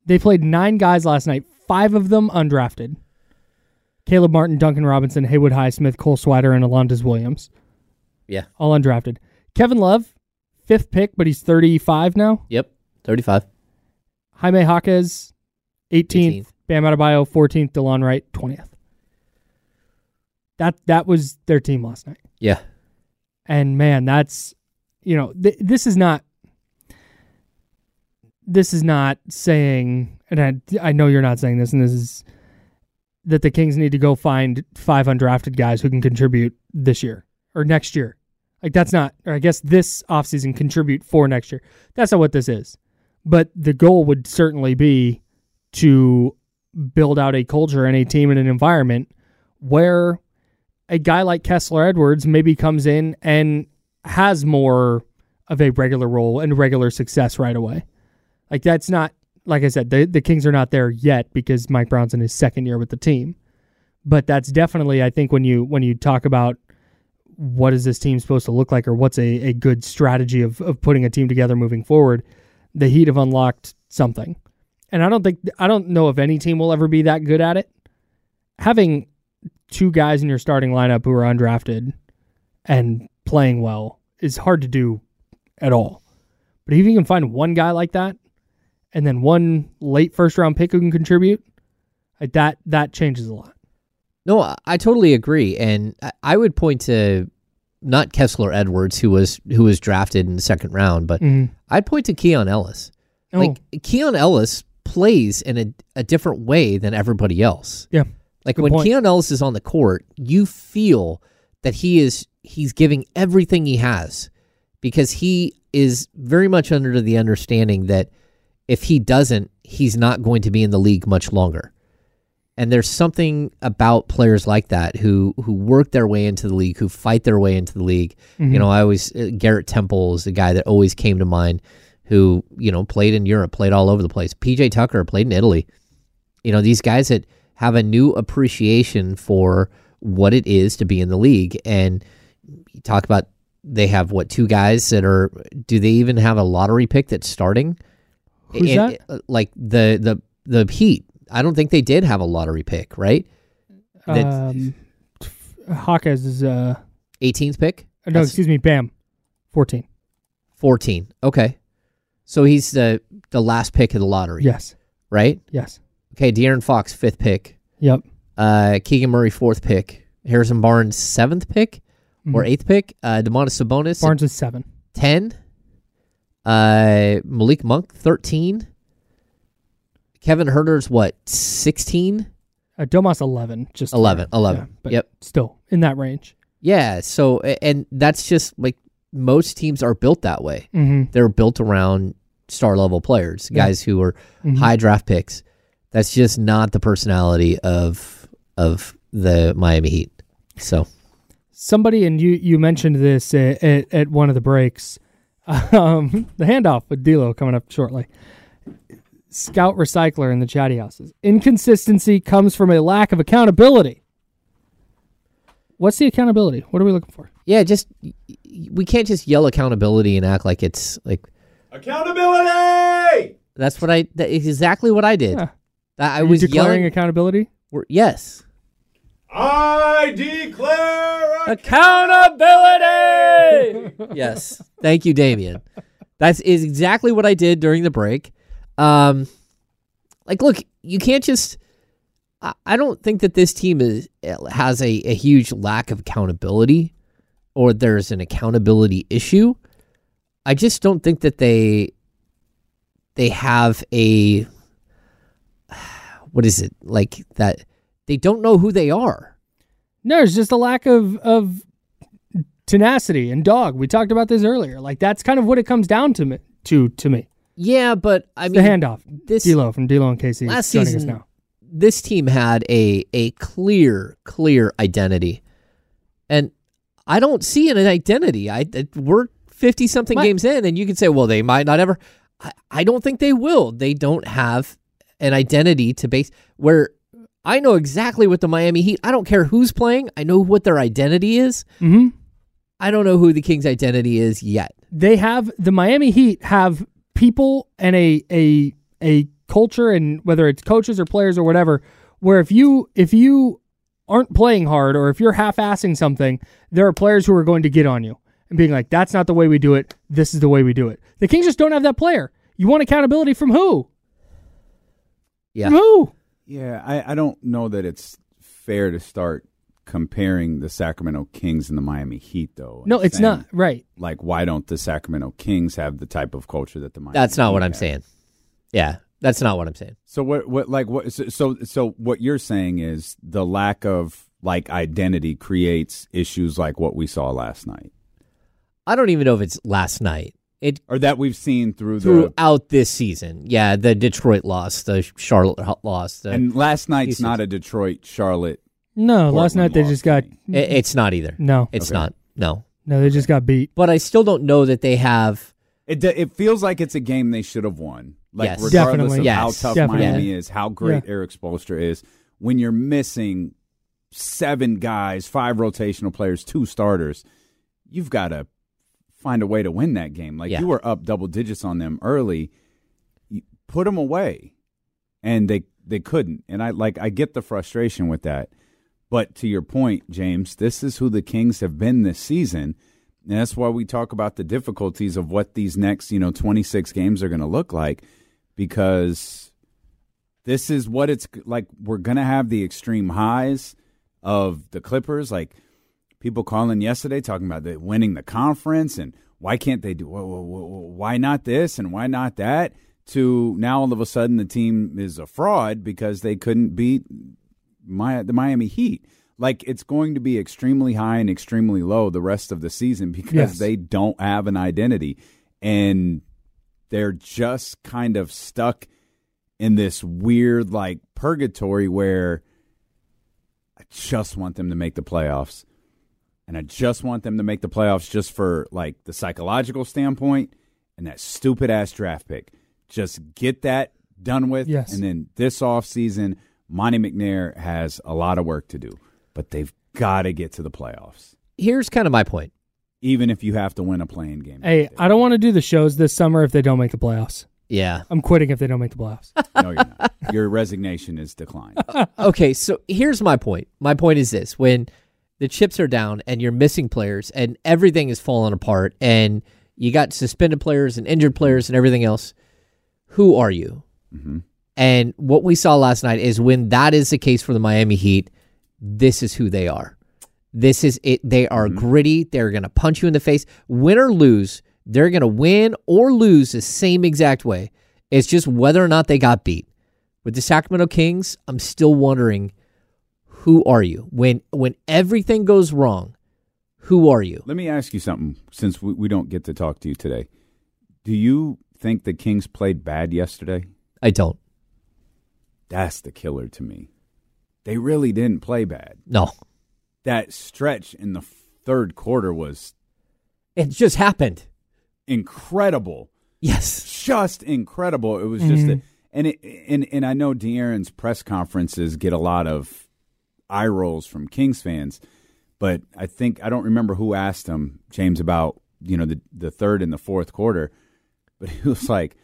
They played nine guys last night, five of them undrafted. Caleb Martin, Duncan Robinson, Haywood Highsmith, Cole Swider, and Alondes Williams, Yeah. all undrafted. Kevin Love, fifth pick, but he's 35 now. Yep. 35. Jaime Jaquez, 18th. 18th. Bam Adebayo, 14th. DeLon Wright, 20th. That that was their team last night. Yeah. And man, that's you know, th- this is not this is not saying and I, I know you're not saying this and this is that the Kings need to go find five undrafted guys who can contribute this year or next year. Like that's not or I guess this offseason contribute for next year. That's not what this is. But the goal would certainly be to build out a culture and a team and an environment where a guy like Kessler Edwards maybe comes in and has more of a regular role and regular success right away. Like that's not like I said, the the Kings are not there yet because Mike Brown's in his second year with the team. But that's definitely I think when you when you talk about what is this team supposed to look like or what's a, a good strategy of, of putting a team together moving forward, the Heat have unlocked something. And I don't think I don't know if any team will ever be that good at it. Having two guys in your starting lineup who are undrafted and playing well is hard to do at all. But if you can find one guy like that and then one late first round pick who can contribute, like that that changes a lot. No, I, totally agree, and I, would point to not Kessler Edwards, who was who was drafted in the second round, but Mhm. I'd point to Keon Ellis. Oh. Like Keon Ellis plays in a, a different way than everybody else. Yeah. Like Good when point. Keon Ellis is on the court, you feel that he is he's giving everything he has because he is very much under the understanding that if he doesn't, he's not going to be in the league much longer. And there's something about players like that who who work their way into the league, who fight their way into the league. You know, I always uh, Garrett Temple is the guy that always came to mind, who you know played in Europe, played all over the place. PJ Tucker played in Italy. You know, these guys that have a new appreciation for what it is to be in the league, and you talk about they have what two guys that are. Do they even have a lottery pick that's starting? Who's And, that? uh, Like the the the Heat. I don't think they did have a lottery pick, right? Um, Jaquez is uh 18th pick? no, That's excuse me, Bam, fourteen. 14. Okay. So he's the the last pick of the lottery, Yes, right? yes, Okay, De'Aaron Fox, fifth pick. yep. Uh, Keegan Murray, fourth pick. Harrison Barnes, seventh pick or Mhm. eighth pick. Uh, Domantas Sabonis, Barnes is seven. 10. Uh, Malik Monk, 13. Kevin Huerter's what, 16? Uh, Domas eleven, just 11, 11. Yeah, but Yep. still in that range. Yeah. So, and that's just like most teams are built that way. Mm-hmm. They're built around star level players, Yeah. guys who are Mhm. high draft picks. That's just not the personality of of the Miami Heat. So, Somebody and you you mentioned this at, at, at one of the breaks. Um, the handoff with D'Lo coming up shortly. Scout recycler in the chatty houses. Inconsistency comes from a lack of accountability. what's the accountability? What are we looking for? Yeah, just y- y- we can't just yell accountability and act like it's like Accountability! that's what I that is exactly what I did. Yeah. That I Are you was declaring yelling. accountability. yes. I declare Accountability. yes. Thank you, Damien. That's exactly what I did during the break. Um, like, look, you can't just. I, I don't think that this team is has a, a huge lack of accountability, or there's an accountability issue. I just don't think that they they have a what is it like that they don't know who they are. No, it's just a lack of of tenacity and dog. We talked about this earlier. Like that's kind of what it comes down to me. To to me, Yeah, but I It's mean the handoff. this D'Lo from D'Lo and Casey last season, us now. this team had a a clear, clear identity, and I don't see an identity. I I- we're fifty something games in, and you can say, well, they might not ever. I, I don't think they will. They don't have an identity to base where. I know exactly what the Miami Heat. I don't care who's playing. I know what their identity is. hmm I don't know who the Kings' identity is yet. They have the Miami Heat have people and a a a culture and whether it's coaches or players or whatever, where if you if you aren't playing hard or if you're half-assing something, there are players who are going to get on you and being like, "That's not the way we do it. This is the way we do it." The Kings just don't have that player. You want accountability from who? Yeah. From who? Yeah, I, I don't know that it's fair to start comparing the Sacramento Kings and the Miami Heat, though. No, and it's saying, not right. Like, why don't the Sacramento Kings have the type of culture that the Miami That's not Heat what I'm have? saying. Yeah, that's not what I'm saying. So what? What? Like what? So, so so what you're saying is the lack of like identity creates issues like what we saw last night, I don't even know if it's last night. It or that we've seen through the. throughout this season. Yeah, the Detroit loss, the Charlotte ho- loss. The, And last night's pieces. not a Detroit Charlotte. No, last night they just got to i- it's not either. no, It's Okay. not. No. no, they just got beat. But I still don't know that they have. It it feels like it's a game they should have won. Like Yes. regardless Definitely. of Yes. how tough Definitely. Miami is, how great Yeah. Erik Spoelstra is, when you're missing seven guys, five rotational players, two starters, you've got to find a way to win that game. Like Yeah. you were up double digits on them early, you put them away, and they they couldn't. And I like I get the frustration with that. But to your point, James, this is who the Kings have been this season. And that's why we talk about the difficulties of what these next, you know, 26 games are going to look like because this is what it's like. We're going to have the extreme highs of the Clippers. Like people calling yesterday talking about the, winning the conference and why can't they do, wh- wh- wh- why not this and why not that? To now all of a sudden the team is a fraud because they couldn't beat my, the Miami Heat. Like it's going to be extremely high and extremely low the rest of the season because Yes. they don't have an identity and they're just kind of stuck in this weird like purgatory where I just want them to make the playoffs. And I just want them to make the playoffs just for like the psychological standpoint and that stupid ass draft pick. Just get that done with. Yes. And then this offseason, Monte McNair has a lot of work to do. But they've got to get to the playoffs. Here's kind of my point. Even if you have to win a play-in game. Hey, I don't want to do the shows this summer if they don't make the playoffs. Yeah. I'm quitting if they don't make the playoffs. No, you're not. Your resignation is declined. Okay, so here's my point. My point is this: when the chips are down and you're missing players and everything is falling apart and you got suspended players and injured players and everything else, who are you? Mm-hmm. And what we saw last night is when that is the case for the Miami Heat, this is who they are. This is it. They are mm-hmm. gritty. They're going to punch you in the face. Win or lose, they're going to win or lose the same exact way. It's just whether or not they got beat. With the Sacramento Kings, I'm still wondering who are you? When when everything goes wrong, who are you? Let me ask you something since we, we don't get to talk to you today. Do you think the Kings played bad yesterday? I don't. That's the killer to me. They really didn't play bad. No. That stretch in the third quarter was It just happened. incredible. Yes. Just incredible. It was just mm-hmm. a, and it and and I know De'Aaron's press conferences get a lot of eye rolls from Kings fans, but I think I don't remember who asked him James about you know the the third and the fourth quarter, but he was like.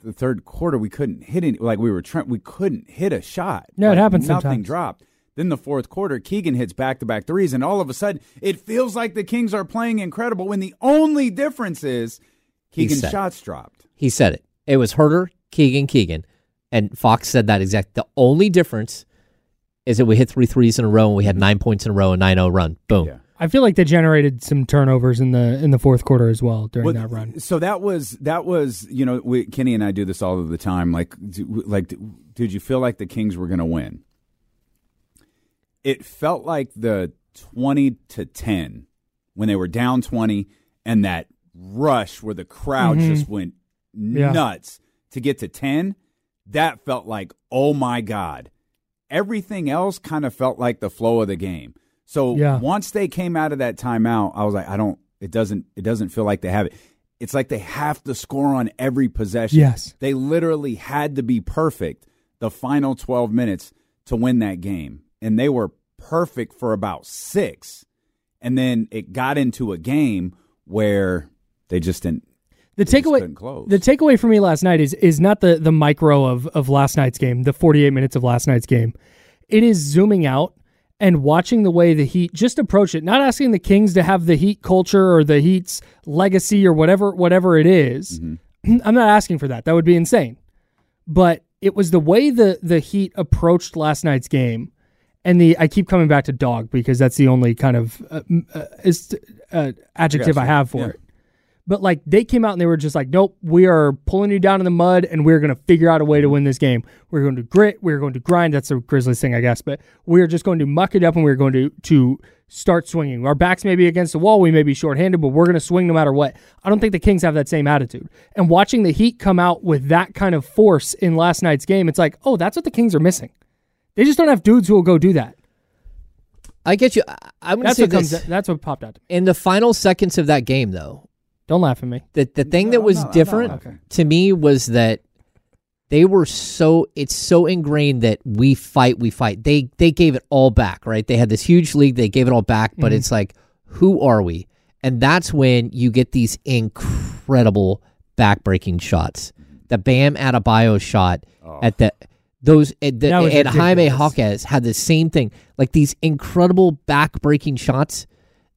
The third quarter, we couldn't hit any. Like we were trying, we couldn't hit a shot. No, it Like, happens Nothing sometimes. dropped. Then the fourth quarter, Keegan hits back to back threes, and all of a sudden, it feels like the Kings are playing incredible. When the only difference is Keegan's shots dropped. He said it. It was Huerter, Keegan, Keegan. And Fox said that exact. The only difference is that we hit three threes in a row and we had nine points in a row, a 9 0 run. Boom. Yeah. I feel like they generated some turnovers in the in the fourth quarter as well during Well, that run. So that was that was you know we, Kenny and I do this all of the time. Like like did you feel like the Kings were going to win? It felt like the twenty to ten when they were down twenty and that rush where the crowd mm-hmm. just went Yeah. nuts to get to ten. That felt like oh my god. Everything else kind of felt like the flow of the game. So Yeah. once they came out of that timeout, I was like, I don't. It doesn't. It doesn't feel like they have it. It's like they have to score on every possession. Yes. they literally had to be perfect the final twelve minutes to win that game, and they were perfect for about six, and then it got into a game where they just didn't. The takeaway the takeaway for me last night is is not the the micro of of last night's game, the 48 minutes of last night's game. It is zooming out and watching the way the Heat just approach it, not asking the Kings to have the Heat culture or the Heat's legacy or whatever whatever it is. I'm not asking for that. That would be insane. But it was the way the the Heat approached last night's game, and the I keep coming back to dog because that's the only kind of uh, uh, uh, adjective I have for Yeah. it. But like they came out and they were just like, nope, we are pulling you down in the mud and we're going to figure out a way to win this game. We're going to grit, we're going to grind. That's a Grizzlies thing, I guess. But we're just going to muck it up and we're going to to start swinging. Our backs may be against the wall, we may be shorthanded, but we're going to swing no matter what. I don't think the Kings have that same attitude. And watching the Heat come out with that kind of force in last night's game, it's like, oh, that's what the Kings are missing. They just don't have dudes who will go do that. I get you. I- I'm going to That's say what comes. this. That's what popped out. In the final seconds of that game, though, Don't laugh at me. the the thing No, that I'm was not- I'm not different laughing. to me was that they were so it's so ingrained that we fight we fight. They they gave it all back right? They had this huge league they gave it all back but mm-hmm. it's like who are we? And that's when you get these incredible backbreaking shots. The bam Adebayo shot oh. at the those at the, That was and Jaime ridiculous. Jaquez had the same thing. Like these incredible backbreaking shots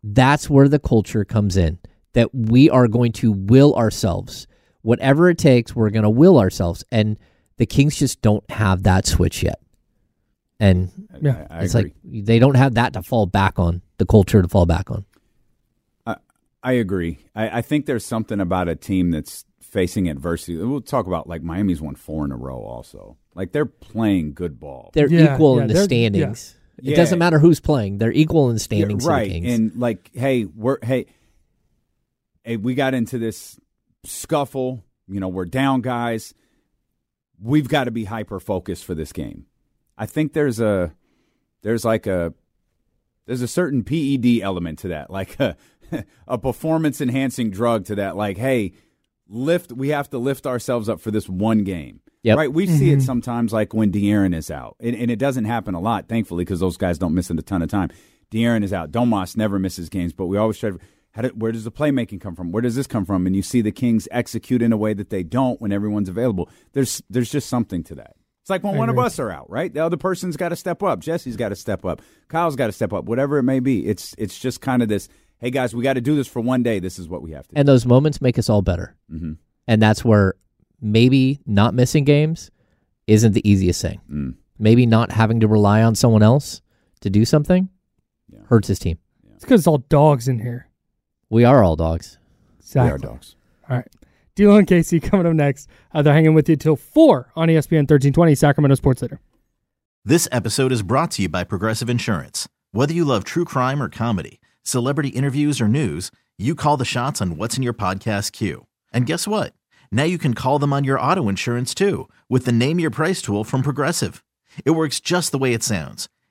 that's where the culture comes in that we are going to will ourselves whatever it takes we're going to will ourselves and the kings just don't have that switch yet and Yeah. I, I it's agree. like they don't have that to fall back on the culture to fall back on I, I agree. I, I think there's something about a team that's facing adversity. We'll talk about like Miami's won four in a row. Also, like they're playing good ball. they're Yeah, equal yeah, in the standings yeah. it doesn't matter who's playing they're equal in standings Yeah, to the right? Kings. And like, hey, we're hey, hey, we got into this scuffle. You know, we're down, guys. We've got to be hyper focused for this game. I think there's a there's like a there's a certain PED element to that, like a, a performance enhancing drug to that. Like, hey, lift. We have to lift ourselves up for this one game. Yep. Right. We see it mm-hmm. sometimes, like when De'Aaron is out, and, and it doesn't happen a lot, thankfully, because those guys don't miss in a ton of time. De'Aaron is out. Domas never misses games, but we always try to. How did, where does the playmaking come from? Where does this come from? And you see the Kings execute in a way that they don't when everyone's available. There's there's just something to that. It's like when I one of us are out, right? The other person's got to step up. Jesse's got to step up. Kyle's got to step up. Whatever it may be, it's it's just kind of this. Hey guys, we got to do this for one day. This is what we have to. do. and those moments make us all better Mhm. and that's where maybe not missing games isn't the easiest thing Mm. maybe not having to rely on someone else to do something Yeah. hurts his team It's because it's all dogs in here. We are all dogs We are dogs. All right. D'Lo and Casey coming up next. Uh, they're hanging with you till 4 on ESPN 1320, Sacramento Sports Center. This episode is brought to you by Progressive Insurance. Whether you love true crime or comedy, celebrity interviews or news, you call the shots on what's in your podcast queue. And guess what? Now you can call them on your auto insurance too with the Name Your Price tool from Progressive. It works just the way it sounds.